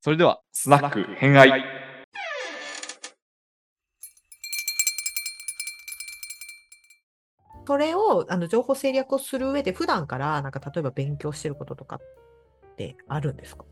それでは、スナック偏愛。それをあの情報戦略をする上で普段からなんか例えば勉強してることとかってあるんですか？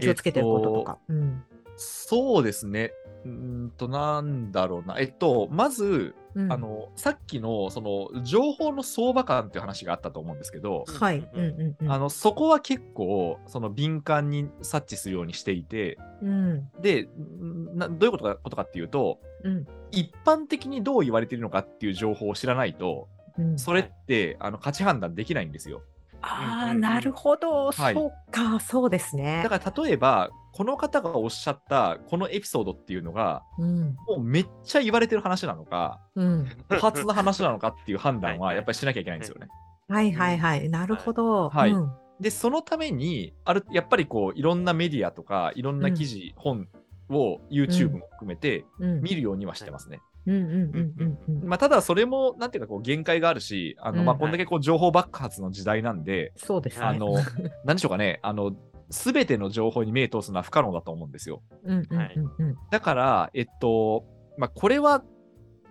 気をつけてることとか。うんそうですね。うーんと、なんだろうな。えっと、まず、うんあの、さっきの、その、情報の相場感っていう話があったと思うんですけど、はい。うんうんうん。あの、そこは結構、その、敏感に察知するようにしていて、うんで、んなどういうことかことかっていうと、うん一般的にどう言われているのかっていう情報を知らないと、うんそれって、あの、価値判断できないんですよ。ああ、うんうんうんなるほど。はいそうか、そうですね。だから、例えば、この方がおっしゃった、このエピソードっていうのが、うん。もうめっちゃ言われてる話なのか、うん。不発な話なのかっていう判断ははいやっぱりしなきゃいけないんですよね。はいはいはい。なるほど。はいうんで、そのために、あるやっぱりこう、いろんなメディアとか、いろんな記事、本を YouTube も含めてうん見るようにはしてますね。うんうんうんうんうん。まあ、ただ、それも、なんていうか、こう、限界があるし、あの、うんまあ、こんだけこう、情報爆発の時代なんで、そうですね。あの、なんでしょうかね、あの、すべての情報に目通すのは不可能だと思うんですよ。うんうんうんうん。だから、えっと、まあ、これは、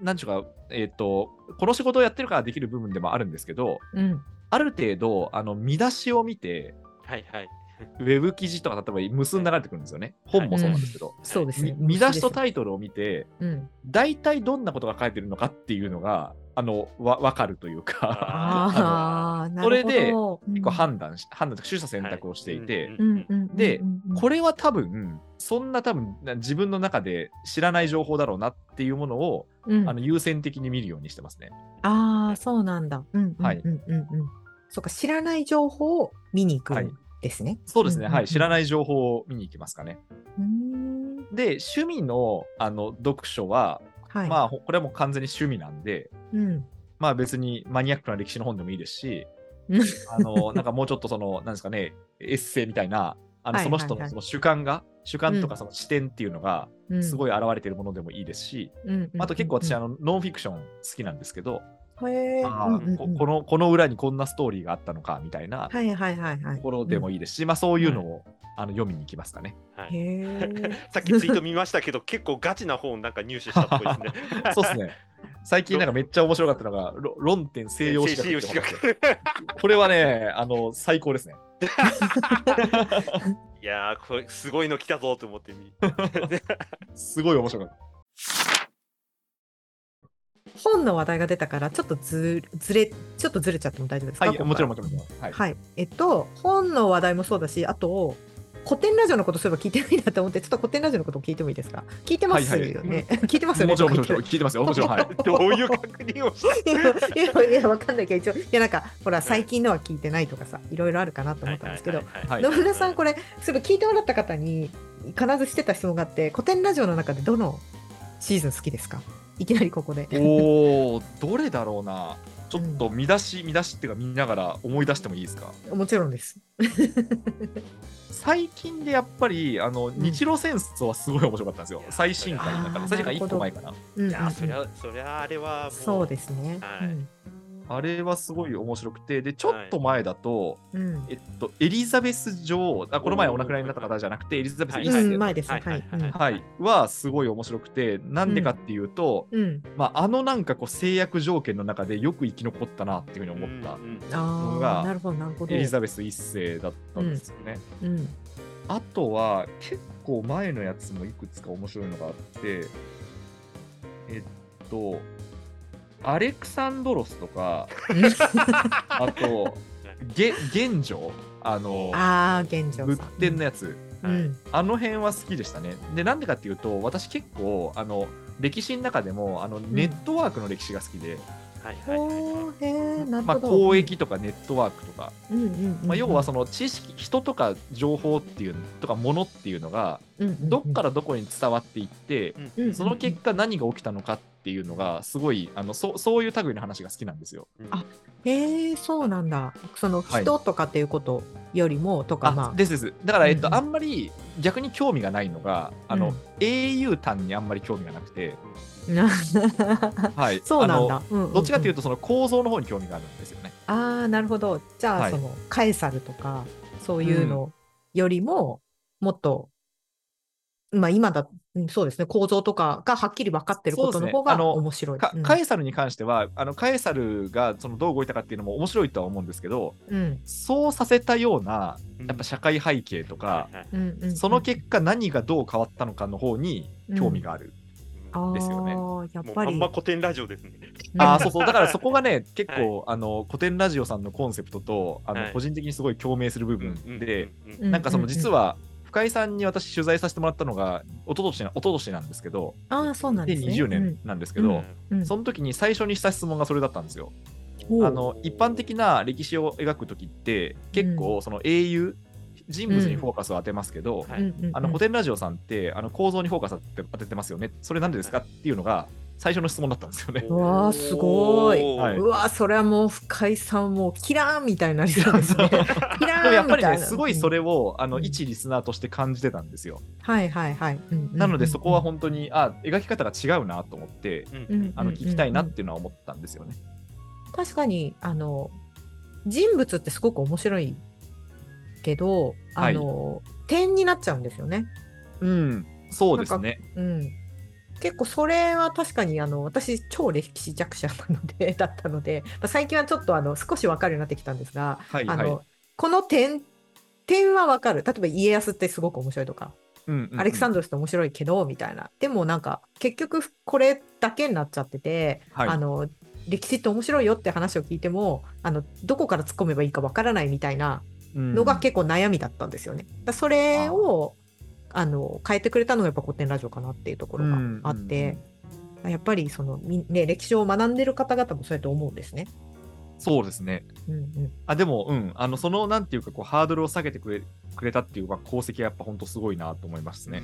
なんでしょうか、えっと、この仕事をやってるからできる部分でもあるんですけど、うんある程度、あの、見出しを見て、はいはい。ウェブ記事とか、例えば結んで流れてくるんですよね。本もそうなんですけど。そうですね。み見出しとイタイトルを見て、うん。大体どんなことが書いてるのかっていうのが、あの、わ分かるというか、あ あ、なるほど。それでうん結構判断し、判断とか取捨選択をしていて、はいうんうんうんうんでうんこれは多分、そんな多分、な自分の中で知らない情報だろうなっていうものを、うんあの優先的に見るようにしてますね。ああ、そうなんだ。うんうんはいうんうんうん。そうか、知らない情報を見に行くはいんですね。そうですね、うんうんうんはい。知らない情報を見に行きますかね。うーん。で、趣味のあの読書は、はい。まあ、ほこれはもう完全に趣味なんで、うん。まあ別にマニアックな歴史の本でもいいですしうん、あの、なんかもうちょっとその、なんですかね、エッセイみたいな、あのはいその人のその主観が、主観とかうんその視点っていうのが、すごい現れているものでもいいですし、うん。あと結構私、あの、の、ノンフィクション好きなんですけど、へえ。あうんうんうんーここの、この裏にこんなストーリーがあったのか、みたいなはいはいはいはい。ところでもいいですし、まあそういうのを、あの読みに行きますかね。はい。さっきツイート見ましたけど、結構ガチな本なんか入手したっぽいですね。そうですね。最近なんかめっちゃ面白かったのが、ロ論点西洋史学って西洋本ですこれはね、あの、最高ですね。いやー、これすごいの来たぞと思ってみ。すごい面白かった。本の話題が出たから、ちょっとずずれ、ちょっとずれちゃっても大丈夫ですか？はい、もちろんもこちろん。はいはい。えっと、本の話題もそうだし、あと、古典ラジオのことそういえば聞いてないなと思って、ちょっと古典ラジオのことも聞いてもいいですか？聞いてますよね。聞いてますよね。もちろん、もちろん、聞いてますよ。もちろん、はい。どういう確認をし いやいやわかんないけど、一応、いや、なんか、ほら、最近のは聞いてないとかさ、いろいろあるかなと思ったんですけど、はい野村さん、これ、そういえば聞いてもらった方に、必ずしてた質問があって、古典ラジオの中でどのシーズン好きですか？いきなりここで。おー、どれだろうな。ちょっと見出し、見出しっていうか見ながら思い出してもいいですか？もちろんです。最近でやっぱり、あの、日露戦争はすごい面白かったんですよ。最新回だから、最新回1なるほど個前かな。うんうんうんいやー、そりゃ、そりゃあれはもう。そうですね。はいあれはすごい面白くて、で、ちょっと前だと、うん。うんえっと、エリザベス女王、あこの前お亡くなりになった方じゃなくて、エリザベスはい一世、うん、前です。は。はいいはいはいはい、はすごい面白くて、なんでかっていうと、うん。まあ、あのなんかこう制約条件の中でよく生き残ったなっていうふうに思ったうんうんあが。エリザベス一世だったんですよね。うん。あとは結構前のやつもいくつか面白いのがあって、えっと、アレクサンドロスとか、あと、げ現状、あの、ああ、現状仏さん。典のやつ、うん。あの辺は好きでしたね。で、なんでかっていうと、私結構、あの、歴史の中でも、あの、ネットワークの歴史が好きで、はいはいはいはい。おーへえ、なるまあ。交易とかネットワークとか、うんうんうんうん。まあ、要はその知識、人とか情報っていう、とか物っていうのが、どっからどこに伝わっていって、うんうんその結果何が起きたのかっていうのが、すごい、あの、そそういう類の話が好きなんですよ。あへえ、そうなんだ。そのはい人とかっていうことよりも、とか、まあ。ですです。だから、えっと、うんうんあんまり逆に興味がないのが、あの、うん au 単にあんまり興味がなくて、な はい。そうなんだあ。うんうんうんのどっちかというと、その構造の方に興味があるんですよね。ああ、なるほど。じゃあ、はいその、カエサルとか、そういうのよりも、もっとまあ今だ、うんそうですね、構造とかがはっきり分かってることの方が面白い。かうん。カエサルに関してはあのカエサルがそのどう動いたかっていうのも面白いとは思うんですけどうん。そうさせたようなうん。やっぱ社会背景とか、はいはいうんうんその結果何がどう変わったのかの方に興味がある。ですよね。あーやっもうぱり。あんま古典ラジオですね。う んあーそうそう。だからそこがね結構、あの古典ラジオさんのコンセプトとあの、はい。個人的にすごい共鳴する部分で、うんうんなんかそのうん実は深井さんに私取材させてもらったのが一昨年な一昨年なんですけどああ、そうなんですね。2020年なんですけど、うん。うん。その時に最初にした質問がそれだったんですよ。あの一般的な歴史を描く時って結構その英雄人物にフォーカスを当てますけど、うんあの古典ラジオさんってあの構造にフォーカス当ててますよね。それなんでですかっていうのが最初の質問だったんですよね。うわーすごいはいうわーそれはもう深井さんもうキラーンみたいになりそうですね。キラでもーンやっぱりみたいな。ねすごいそれをあのうん一リスナーとして感じてたんですよ。はいはいはい。なのでそこは本当にあ描き方が違うなと思ってうんうんあの聞きたいなっていうのは思ったんですよね。確かにあの人物ってすごく面白いけどあの、点になっちゃうんですよね。うん、そうですね。うん、結構それは確かにあの私超歴史弱者なので だったので、まあ、最近はちょっとあの少し分かるようになってきたんですが、はいはい。あのこの点点は分かる。例えば家康ってすごく面白いとか、うんうんうん。アレクサンドロスって面白いけどみたいな。でもなんか結局これだけになっちゃってて、はい。あの歴史って面白いよって話を聞いてもあのどこから突っ込めばいいか分からないみたいなうん。のが結構悩みだったんですよね。だそれをあの変えてくれたのがやっぱ古典ラジオかなっていうところがあって、やっぱりその、みね、歴史を学んでる方々もそうやって思うんですね。そうですね。うんうん、あでも、うん、あのそのなんていうかこうハードルを下げてくれくれたっていうまあ功績はやっぱ本当すごいなと思いますね。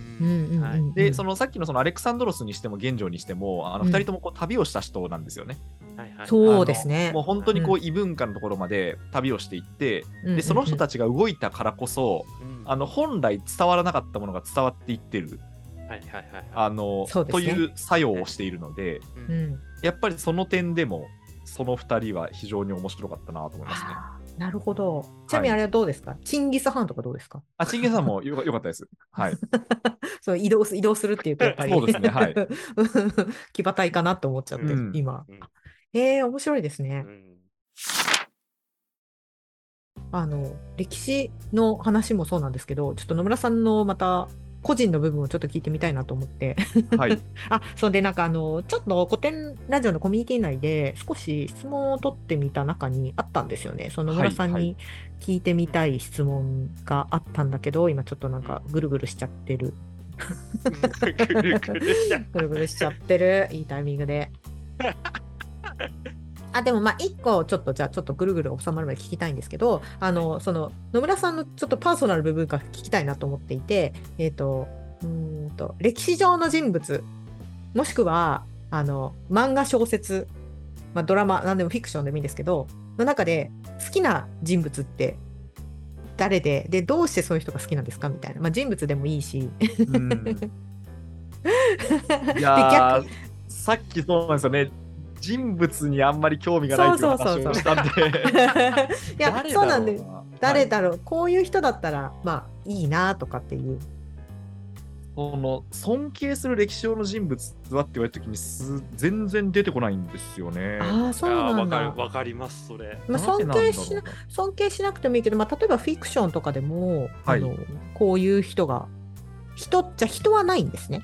で、そのさっきのそのアレクサンドロスにしても玄城にしても、あのうん2人ともこう旅をした人なんですよね。はいはい。そうですね。もう本当にこう異文化のところまで旅をしていって、うんでその人たち、ちが動いたからこそ、うんあの本来伝わらなかったものが伝わっていってる、はいはいはいはい。あのね。という作用をしているので、ううん。ん。やっぱりその点でも、その2人は非常に面白かったなと思いますね。なるほど。ちなみにあれはどうですか、チンギス・ハンとかどうですか？あ、チンゲンさんもよかよかったです。はい。そう移動す移動するっていうとやっぱりそうですねはい騎馬隊かなと思っちゃって、うん今。うんえー、面白いですね。うんあの歴史の話もそうなんですけど、ちょっと野村さんのまた個人の部分をちょっと聞いてみたいなと思って。はい。あ、そうで、なんかあの、ちょっと古典ラジオのコミュニティ内で少し質問を取ってみた中にあったんですよね。その野村さんはいはに聞いてみたい質問があったんだけど、今ちょっとなんかぐるぐるしちゃってる。ぐるぐるしちゃってる。いいタイミングで。あでもまあ一個ちょっとじゃあちょっとぐるぐる収まるまで聞きたいんですけどあのその野村さんのちょっとパーソナル部分から聞きたいなと思っていてえっ、とうーんと歴史上の人物もしくはあの漫画小説、まあ、ドラマ何でもフィクションでもいいんですけどの中で好きな人物って誰ででどうしてそういう人が好きなんですか？みたいな、まあ、人物でもいいし。うん。いでやーさっきそうなんですよね。人物にあんまり興味がないっていう話をしたんで。いやそうなんで誰だろう、こういう人だったらまあいいなとかっていう。その尊敬する歴史上の人物はって言われた時にす全然出てこないんですよね。ああそうなんだわかる。わかりますそれまあ、尊敬しな尊敬しなくてもいいけど、まあ、例えばフィクションとかでも、はいあのこういう人が人っちゃ人はないんですね。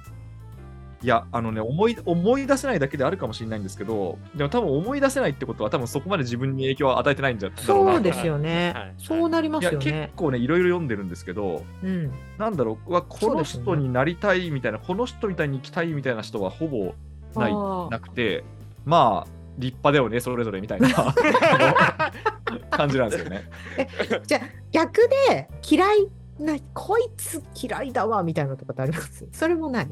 いや、あのね思い、思い出せないだけであるかもしれないんですけど、でも多分思い出せないってことは、多分そこまで自分に影響を与えてないんじゃそうですよね。はい。はいそうなりますよね。構ね、いろいろ読んでるんですけど、うん、なんだろう、うわこの人になりたいみたいな、この人みたいに生きたいみたいな人はほぼないなくて、まあ、立派だよね、それぞれみたいな。感じなんですよね。じゃあ逆で嫌いなこいつ嫌いだわみたいなのとかってあります？それもない？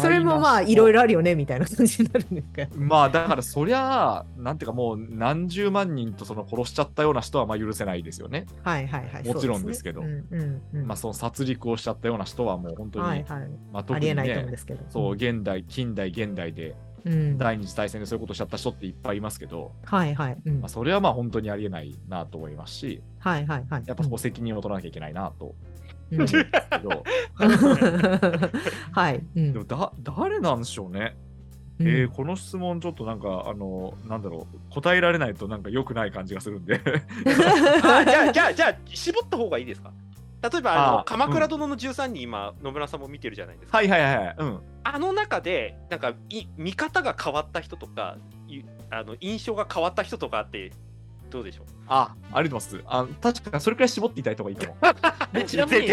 それもまあいろいろ。ろあるよねみたいな感じになるんですかまあだからそりゃあなんていうかもう何十万人とその殺しちゃったような人はまあ許せないですよね。はいはいはい。もちろんですけど。そうね。うんうんうん。まあその殺戮をしちゃったような人はもう本当に、はいはい。まあ特にありえないと思うんねですけど。そう現代近代現代でうん、第二次大戦でそういうことしちゃった人っていっぱいいますけど、はいはい、うん。まあ、それはまあ本当にありえないなと思いますし。はいはいはい。やっぱそこ責任を取らなきゃいけないなとうん。けど、はい。うん。でもだ誰なんでしょうね。うん。えーこの質問ちょっとなんかあのなんだろう答えられないとなんか良くない感じがするんで。あじゃあじゃあじゃあ絞った方がいいですか？例えばあのあ鎌倉殿の13人今野村さんも見てるじゃないですか、はいはいはい。うん。あの中でなんかい見方が変わった人とかいあの印象が変わった人とかってどうでしょう？あありがとうございます。あ確かにそれくらい絞っていただいた方がいいかも。で ちなみに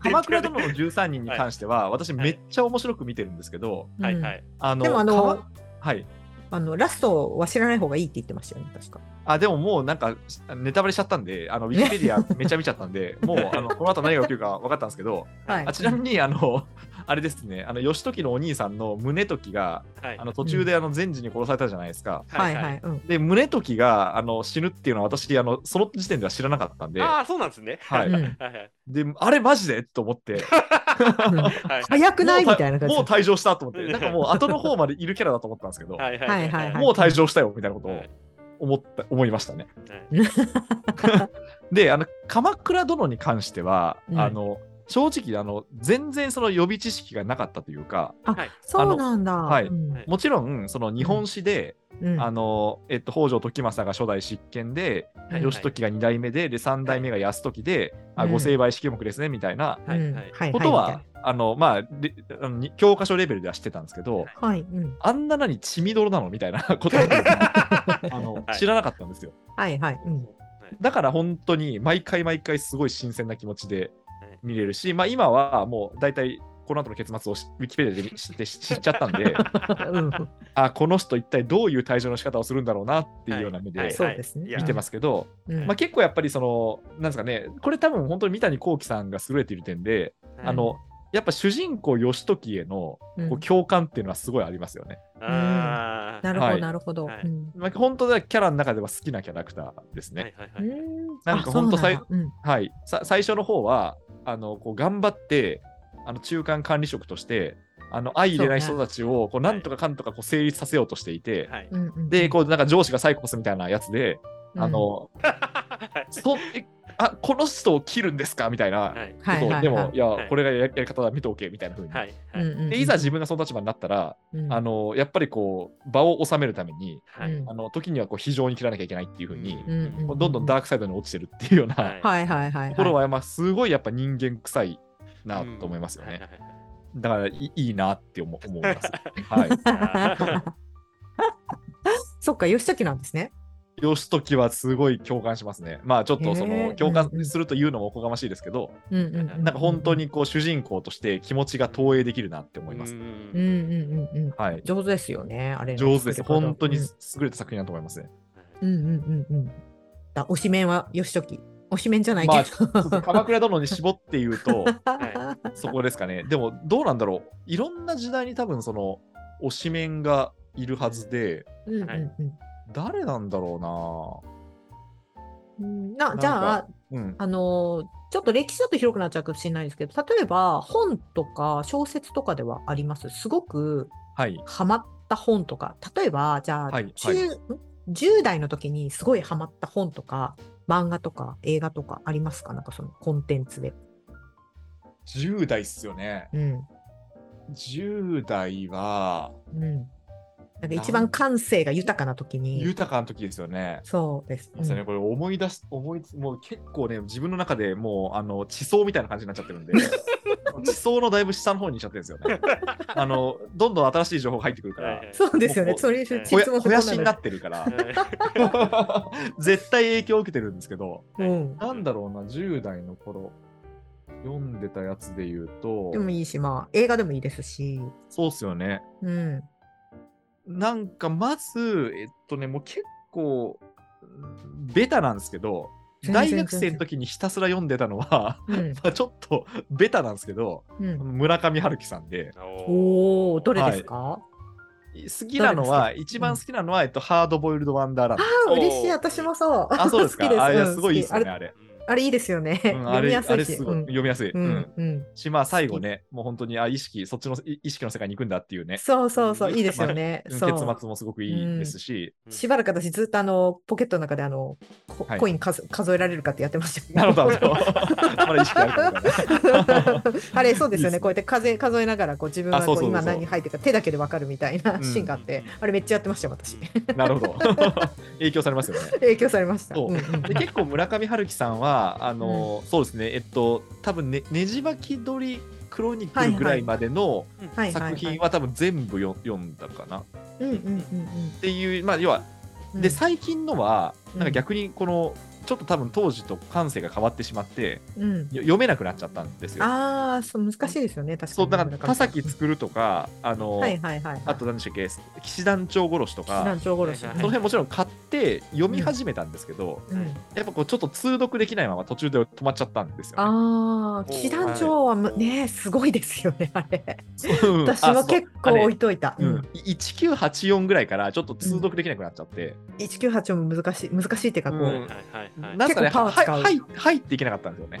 鎌倉殿の前13人に関しては、私めっちゃ面白く見てるんですけど、はいはい。あのでもあの鎌はい。あのラストは知らない方がいいって言ってましたよね、確か。あでももうなんかネタバレしちゃったんで、あの ウィキペディアめちゃ見ちゃったんで、もうあのこの後何が起きるか分かったんですけど、はい。あちなみにあの、あれですね、あの義時のお兄さんの宗時がはい。あの途中であの善治に殺されたじゃないですか。はいはい。うん。で、宗時があの死ぬっていうのは私あの、その時点では知らなかったんで、ああそうなんですね。はい。うん。はいはい。であれマジで？と思って、早くない？もうみたいな感じ。もう退場したと思って、なんかもう後の方までいるキャラだと思ったんですけど、はいはい。はいはいはい。もう退場したよみたいなことをはい。思った思いましたね。はい。で、あの鎌倉殿に関しては、うん。あの正直あの、全然その予備知識がなかったというか、あはい。そうなんだ。はい。うん。はいもちろん、その日本史で、うん。あのえっと、北条時政が初代執権で、はい義時が2代目で、で3代目が泰時で、あうんご成敗式目ですねみたいなはいうん。はいことは、はいあのまあであのに教科書レベルでは知ってたんですけど、はい。うん。あんな何血みどろなのみたいな ことはあのはい。知らなかったんですよ。はいはい。うん。だから本当に毎回毎回すごい新鮮な気持ちで見れるし、まあ今はもう大体この後の結末をしウィキペディアで知って 知っちゃったんで、うん。あこの人一体どういう退場の仕方をするんだろうなっていうような目ではい。そうですね。い。や見てますけど、うん。まあ、結構やっぱりそのなんですかねこれ多分本当に三谷幸喜さんが優れている点で、はい。あのやっぱ主人公義時へのうん。こう共感っていうのはすごいありますよね。なるほどはい。なるほど。まあ、本当だキャラの中では好きなキャラクターですね。なんかあほんとさいそうなんだ。はい、さ最初の方はあのこう頑張ってあの中間管理職としてあの相入れない人たちをこうなんとかかんとかこう成立させようとしていて、はい。うんうんうん。でこうなんか上司がサイコパスみたいなやつで、あのそえ あこの人を切るんですか？みたいな。はい。ことを、はいはいはい。でもいや、はい。これがややり方だ。見ておけみたいな風に、はい。はい。うんうん。うんでいざ自分がその立場になったら、うん。あのやっぱりこう場を収めるためにあの時にはこう非常に切らなきゃいけないっていう風に、うんうんこうどんどんダークサイドに落ちてるっていうような、はい。はいはいはいところははまあすごいやっぱ人間臭いなと思いますよね。だからいいいなって思思います。はい。い。そっか義時なん。ですね。義時はすごい共感しますね。まあちょっとそへのー共感するというのもおこがましいですけど、うんうんうんなんか本当にこう主人公として気持ちが投影できるなって思います。うんうんうんうんうんはい。上手ですよねあれの上手です。本当にうん優れた作品だと思いますね。うんうんうんうんだ推しメンは義時推しメンじゃないまあ、けちょっと鎌倉殿に絞って言うと、ど、はそこですかね。でも、どうなんだろう。いろんな時代に多分、その、推しメンがいるはずで、うんうんはい誰なんだろうんななじゃあうん。あのーちょっと歴史だと広くなっちゃうかもしれないですけど例えば本とか小説とかではあります？すごくはい。ハマった本とか例えばじゃあ、はい中ん10代の時にすごいハマった本とか漫画とか映画とかありますか？なんかそのコンテンツで。10代っすよね。うん10代は、うん、なんか一番感性が豊かな時に豊かな時ですよね。そうです。そうですよね、これ思い出し、思いつ、もう結構ね、自分の中でもう、あの、地層みたいな感じになっちゃってるんで、地層のだいぶ下の方にいっちゃってるんですよね。あの、どんどん新しい情報が入ってくるからそうですよね。それはい肥や質問肥やしになってるから、絶対影響を受けてるんですけど、うん。なんだろうな、10代の頃、読んでたやつで言うとで、もいいし、まあ映画でもいいですし。そうっすよね。うん。なんか、まず、えっとね、もう結構、ベタなんですけど、大学生の時にひたすら読んでたのは、うん。まあちょっとベタなんですけど、うん、村上春樹さんで、おおお、どれですか、好きなのは、一番好きなのは、えっと、ハードボイルド・ワンダーランド。ああ、嬉しい。私もそう。あ、そうですか？好きあ、いや、うんすごいいいですよね、あれ。あれいいですよね。うん読みやすいすごい、うん。読みやすい。ううんんうん。し、まあ最後ね、もう本当に、あ、意識、そっちのい意識の世界に行くんだっていうね、そうそうそう、いいですよね。うんそう。結末もすごくいいですし、しばらく私ずっとあのポケットの中であのコ,、イン数数えられるかってやってましたなるほど。まだ意識ある。あれそうですよね。こうやって数数えながらこう自分がこう今何入ってるか手だけで分かるみたいなうんシーンがあって、うんあれめっちゃやってましたよ私。なるほど。影響されますよね。影響されました。で結構村上春樹さんはあの、そうですね。えっと多分ねねじ巻き鳥クロニクルぐらいまでの作品は多分全部よ読んだかな。っうんうんうん。ていうまあ要はうん。で最近のはうん。なんか逆にこのちょっと多分当時と感性が変わってしまってうん。よ読めなくなっちゃったんですよ。ああそう難しいですよね確かに。そうだから田崎つ作るとかあの、はいはいはいはい。あと何でしたっけ？騎士団長殺しと師か団長殺し、はいその辺もちろん買って読み始めたんですけど、うん。やっぱこうちょっと通読できないまま途中で止まっちゃったんですよ、ね。ああ騎士団長はむねすごいですよねあれ。私も結構置いといた、ううん。ん、1984ぐらいからちょっと通読できなくなっちゃって、198も難しい難しいっていうかこう、はいはいなんすかねはいはい入っていけなかったんですよね。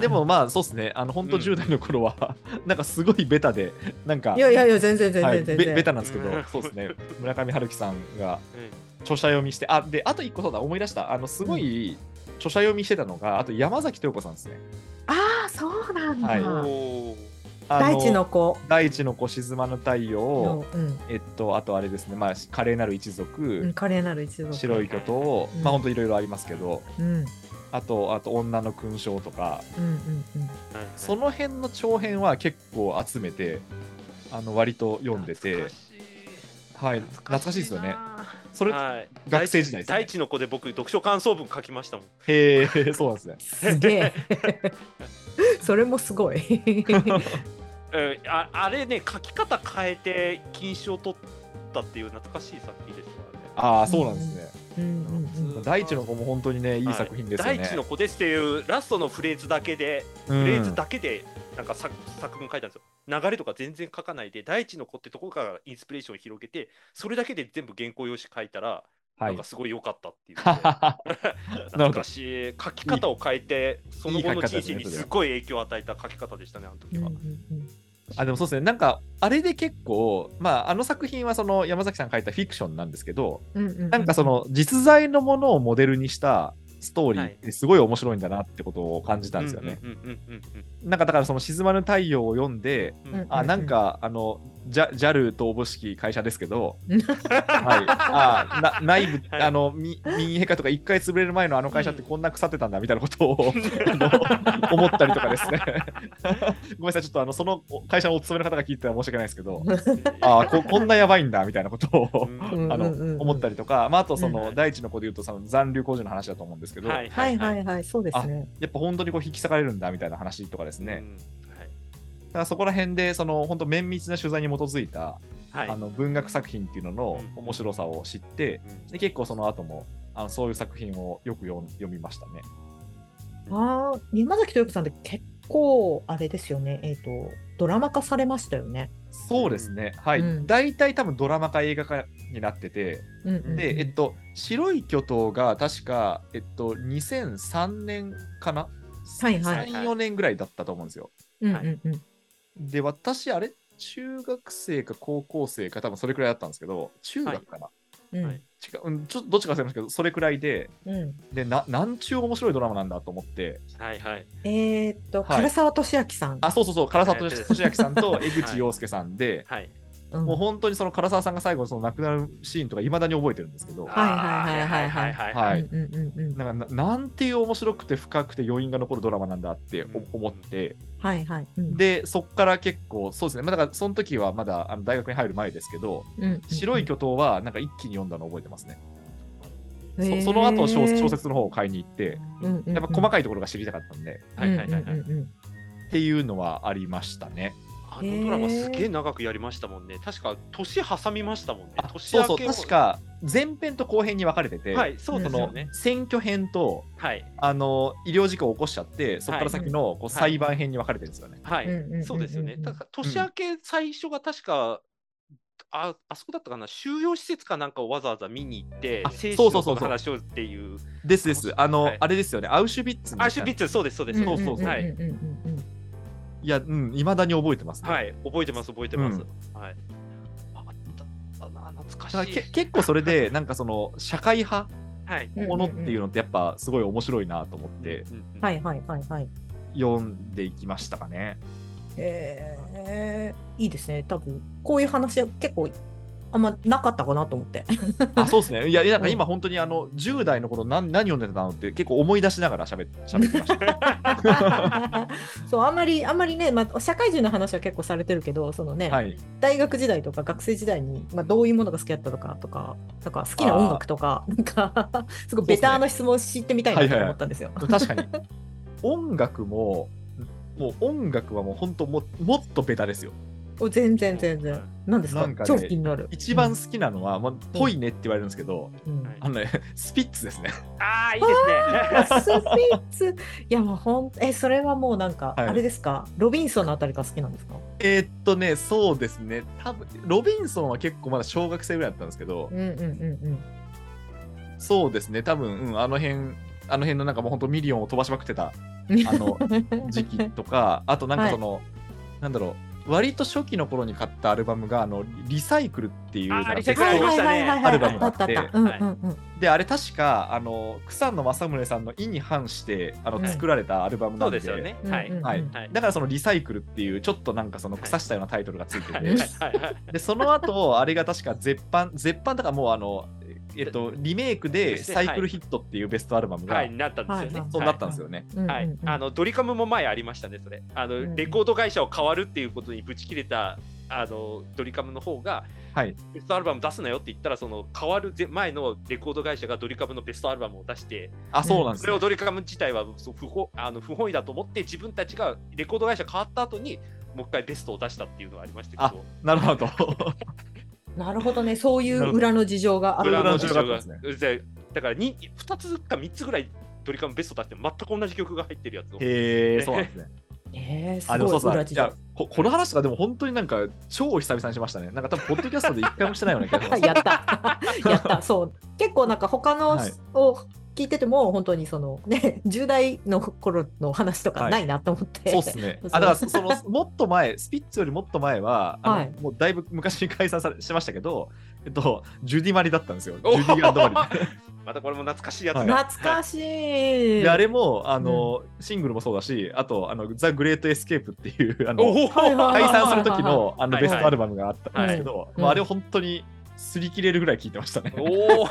でもまあそうですね、あの本当うん10代の頃は、なんかすごいベタで、なんか、いやいやいや全然全然全然、ベタなんですけどうん、そうですね、村上春樹さんがうん。著者読みして、あで、あと一個そうだ、思い出した、あのすごい著者読みしてたのが、あと山崎豊子さんですね。ああそうなんだ、はい大地の子。大地の子沈まぬ太陽の、うんえっと、あとあれですね、まあ、華麗なる一族、うん、華麗なる一族。白い巨頭、うん。まあ本当いろいろありますけど、うん。うんあと、あと女の勲章とか、うんうんはいその辺の長編は結構集めて、あの割と読んでて。懐、かしいはい、懐かしいですよね。それ、はい、学生時代ですね。大地の子で僕読書感想文書きましたもん。へえ、そうなんですね。すげえ それもすごいえー ああれね書き方変えて金賞を取ったっていう懐かしい作品ですからね。ああ、そうなんですね。うんうんうん大地の子も本当にね、いい作品ですよね。はい大地の子ですっていうラストのフレーズだけで、うんフレーズだけでなんか作作文書いたんですよ。流れとか全然書かないで、大地の子ってところからインスピレーションを広げて、それだけで全部原稿用紙書いたら、はないんか。すごい良かったっていう。懐かしい書き方を変えて、その後の人生にですごい影響を与えた書き方でしたね、あの時は。あでもそうですね、なんか、あれで結構、まあ、あの作品はその山崎さん書いたフィクションなんですけど、うんうんうんなんかその実在のものをモデルにしたストーリーってすごい面白いんだなってことを感じたんですよね。なんかだからその沈まぬ太陽を読んで、うんうんうんあ、なんか、あの、JAL とおぼしき会社ですけど、はい、あな内部、はい。あの、み民営化とか一回潰れる前のあの会社ってこんな腐ってたんだみたいなことを、あの思ったりとかですね。ごめんなさい、ちょっとあのその会社のお勤めの方が聞いてたら申し訳ないですけど、あーここんなやばいんだみたいなことを、うん。あの思ったりとか、まあ、あとその、うん。第一の子で言うとその残留工事の話だと思うんですけど、はいはいはい。はいそうですね。やっぱ本当にこう引き裂かれるんだみたいな話とかですね、うんからそこら辺でその本当綿密な取材に基づいた、はい。あの文学作品っていうののうん。面白さを知って、うん。で結構その後もあのそういう作品をよく読みましたね。ああ山崎豊子さんって結構あれですよね。えっ、とドラマ化されましたよね。そうですね、はい、うん。大体多分ドラマ化映画化になってて、うんうんうん。で、えっと、白い巨頭が確か、えっと、2003年かな、はいはい3、4年ぐらいだったと思うんですよ。うんうんうんで、私、あれ、中学生か高校生か、多分それくらいだったんですけど、中学かな、うん。はい。違ううん、ちょっとどっちか忘れましたけど、それくらいで、うん。で、ななんちゅう面白いドラマなんだと思って、はいはい。えーっと、はい。唐沢俊明さん。あ、そうそうそう、唐沢はい俊明さんと江口洋介さんで、はいうん。もう本当にその唐沢さんが最後のその亡くなるシーンとか、いまだに覚えてるんですけど、はいはいはいはいはい。はいうんうんうんうん。なんかななんていう面白くて深くて余韻が残るドラマなんだって思って、はいはい。うん。で、そっから結構、そうですね、まあ、だからその時はまだあの大学に入る前ですけど、うんうん白い巨頭はなんか一気に読んだのを覚えてますね。そその後小小説の方を買いに行って、うんうんうん。やっぱ細かいところが知りたかったんで、はいはいはいはいうんうんうんうん。っていうのはありましたね。あのドラマすげえ長くやりましたもんね。確か年挟みましたもんね。あそうそう、年明けも確か前編と後編に分かれてて、はい、そうですそのよね。選挙編とはい、あの医療事故を起こしちゃって、そこから先のこう裁判編に分かれてるんですよね。はい、そうですよね。だから年明け最初が確かああそこだったかな、収容施設かなんかをわざわざ見に行ってあ、生死のそうそうそうそう。話をっていう、ですです。あの、はい。あれですよね、アウシュビッツアシュビッツ、そうです、そうです。そうそうそうはい、うんうんうんうんいや、うん、いまだに覚えてますね。はい、覚えてます、覚えてます。うんはい。あったな、懐かしい。け結構それで、なんかその、社会派？はい。うんものっていうのってやっぱすごい面白いなと思ってうんうんはいはいはいはい。読んでいきましたかね。えー、いいですね。多分こういう話は結構あんまなかったかなと思って。あ、そうですね。いや、なんかうん今本当にあの、10代の頃何何読んでたのって結構思い出しながら喋っ喋ってました。そうあんまりあんまりね、まあ、社会人の話は結構されてるけどそのね、はい。大学時代とか学生時代に、まあ、どういうものが好きだったとかとかなんか好きな音楽とかなんか すごいベターな質問を知ってみたいなと思ったんですよ。確かに。音楽も、もう音楽はもう本当ももっとベタですよ。お全然全然。何ですか？ね超気になる。一番好きなのは、まあ、ぽいねって言われるんですけど、うん、はいあのね、スピッツですね。ああ、いいですね。スピッツいやもうほんえそれはもうなんか、はいあれですか？ロビンソンのあたりが好きなんですか？えーっとね、そうですね。多分ロビンソンは結構まだ小学生ぐらいだったんですけど、うんうんうんそうですね。多分、うん、あの辺、あの辺のなんかもう本当ミリオンを飛ばしまくってたうん。あの 時期とか、あとなんかその、なんだろう、割と初期の頃に買ったアルバムが、あの、リサイクルっていう、あリサイクルありましたね。アルバムがあって。で、あれ確か、あの、草野マサムネさんの意に反して、あの、うん作られたアルバムなで、そうんですよね。はい。はい。はい。だからそのリサイクルっていうちょっとなんかその腐したようなタイトルがついてて、はい。はい。はい。でその後あれが確か絶版絶版だからもうあのえっとリメイクでサイクルヒットっていうベストアルバムが、はい、なったんですよね。はいそうなったんですよね。うんはい、あのドリカムも前ありましたね、それ。あの、うん。レコード会社を変わるっていうことにぶち切れたあのドリカムの方が、はい。ベストアルバム出すなよって言ったら、その変わるぜ前のレコード会社がドリカムのベストアルバムを出して、あそうなんですよそれをドリカム自体はそう不本あの不本意だと思って、自分たちがレコード会社変わった後に、もう一回ベストを出したっていうのがありましたけど、なるほど。なるほどね、そういう裏の事情がある裏の事情が事情があったんでだからに2つか3つぐらいドリカムベスト出して全く同じ曲が入ってるやつを。へえそうなんですね。えー、すあでもごそうそういや。ここの話とかでも本当になんか超久々にしましたね。なんか多分ポッドキャストで一回もしてないような気がします。やった。やった。そう。結構なんか他のはいを聞いてても、本当にその ね、10代の頃の話とかないなと思って。そうですね。あだからそのもっと前、スピッツよりもっと前は、あのはいもうだいぶ昔に解散されしましたけど、えっと、ジュディ・マリだったんですよ。ジおュディマリ。またこれも懐かしいやつはいが。懐かしい。であれもあの、シングルもそうだし、あとあの The Great Escape っていうあの解散する時のあのはいベストアルバムがあったんですけど、はいまあ、あれ本当に擦り切れるぐらい聴いてましたね。おお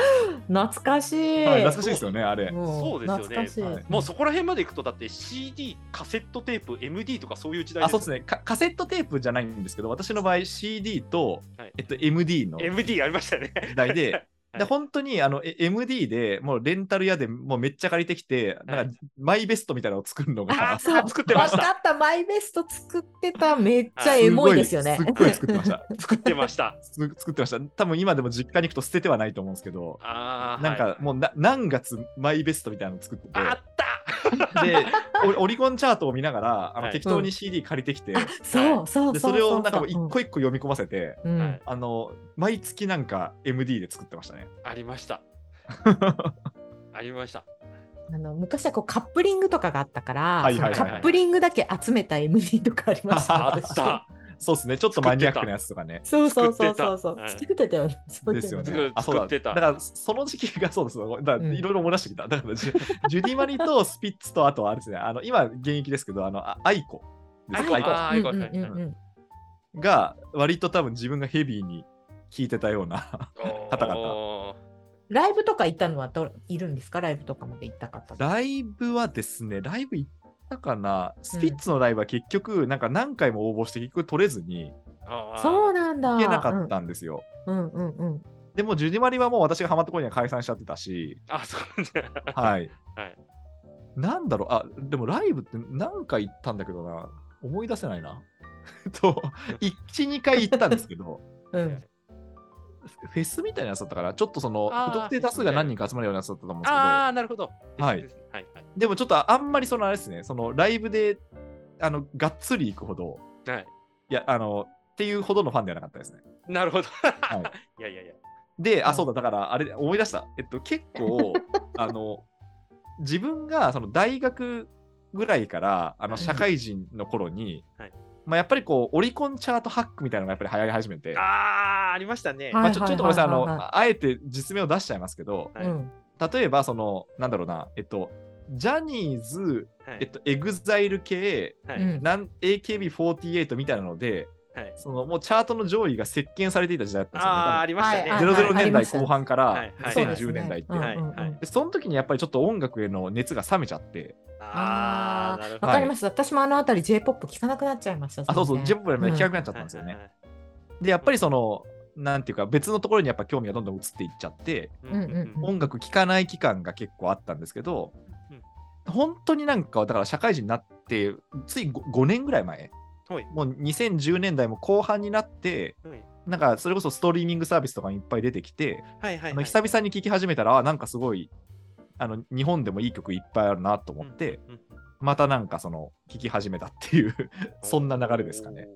懐かしい。はい、懐かしいですよね、あれ。もそうですよね懐かしい。はいもうそこら辺まで行くと、だって CD、カセットテープ、MD とかそういう時代あそうですねカ、カセットテープじゃないんですけど、私の場合 CD と、はいえっと、MD の MD ありましたね。時代で、は いで本当にあのえ MD でもうレンタル屋でもうめっちゃ借りてきて、なんかマイベストみたいなのを作るのが、作ってましたわかった、マイベスト作ってた。めっちゃエモいですよね。すっごい作ってました。作ってました。す作ってました。多分今でも実家に行くと捨ててはないと思うんですけど、ああ、なんはいかもうな何月マイベストみたいなの作ってて、あった でオオリコンチャートを見ながらあの、はい適当に CD 借りてきて、うそうでそうそれをなんか一個一個読み込ませて、うんはいあの毎月なんか MD で作ってましたね。ありました。ありました。あの昔はこうカップリングとかがあったから、はいはいはいそのカップリングだけ集めた MD とかありました。あった。そうですね、ちょっとマニアックなやつとかね。そうそうそうそうそう。作ってたはい作ってたよね。そういうのですよ作ね。あ、そうだ。作ってただから、その時期がそうです。だいろいろ思い出してきた。だからジュ、ジュディ・マリとスピッツと、あとあれですね、あの今、現役ですけど、あの、あ aikoです。 aiko が、割と多分自分がヘビーに聴いてたような。方々ライブとか行ったのはどいるんですか？ライブとかまで行った方。ライブはですね、ライブ行ったかなスピッツのライブは結局、なんか何回も応募して結局取れずにそうなんだ。行けなかったんですよ。うんうんうん。でも、ジュディ・マリはもう私がハマった頃には解散しちゃってたし、あ、そうね。はい。はい。なんだろう、あ、でもライブって何回行ったんだけどな、思い出せないな。と、1、2回行ったんですけど、うん。フェスみたいなやつだったから、ちょっとその、不特定多数が何人か集まるようなやつだったと思うんですけど、ああ、なるほど。はい。はい。はいでもちょっとあんまりそのあれですね、そのライブで、あの、がっつり行くほど、はい。いや、あの、っていうほどのファンではなかったですね。なるほど。はい いやいやいや。で、あ、うんそうだ、だから、あれ、思い出した。えっと、結構、あの、自分がその大学ぐらいから、あの、はい社会人の頃に、はいまあ、やっぱりこう、オリコンチャートハックみたいなのがやっぱり流行り始めて、あー、ありましたね。はいまあ、ちょちょっとごめんなさい、あの、あえて実名を出しちゃいますけど、はい。うん。例えば、その、なんだろうな、えっと、ジャニーズ、はい。えっと、 EXILE 系、はい。うん。なん AKB48 みたいなので、はい。そのもうチャートの上位が席巻されていた時代だったんですよね。あー、ありましたね。はい00年代後半からはいはい。2010年代って、はいはいでその時にやっぱりちょっと音楽への熱が冷めちゃって、あー、なるほど。わかります。私もあのあたり J-POP 聞かなくなっちゃいました。あ、そうそう、全然ジェップでもうん聞かなくなっちゃったんですよね。はいはいで、やっぱりその、なんていうか、別のところにやっぱ興味がどんどん移っていっちゃって、はいうんうんうん音楽聴かない期間が結構あったんですけど、うん本当になんか、だから社会人になって、つい 5, 5年ぐらい前、はいもう2010年代も後半になって、はいなんかそれこそストリーミングサービスとかにいっぱい出てきて、はいはいあの久々に聴き始めたら、あなんかすごい、あの日本でもいい曲いっぱいあるなと思って、うんうんうんまたなんかその聴き始めたっていうそんな流れですかね。。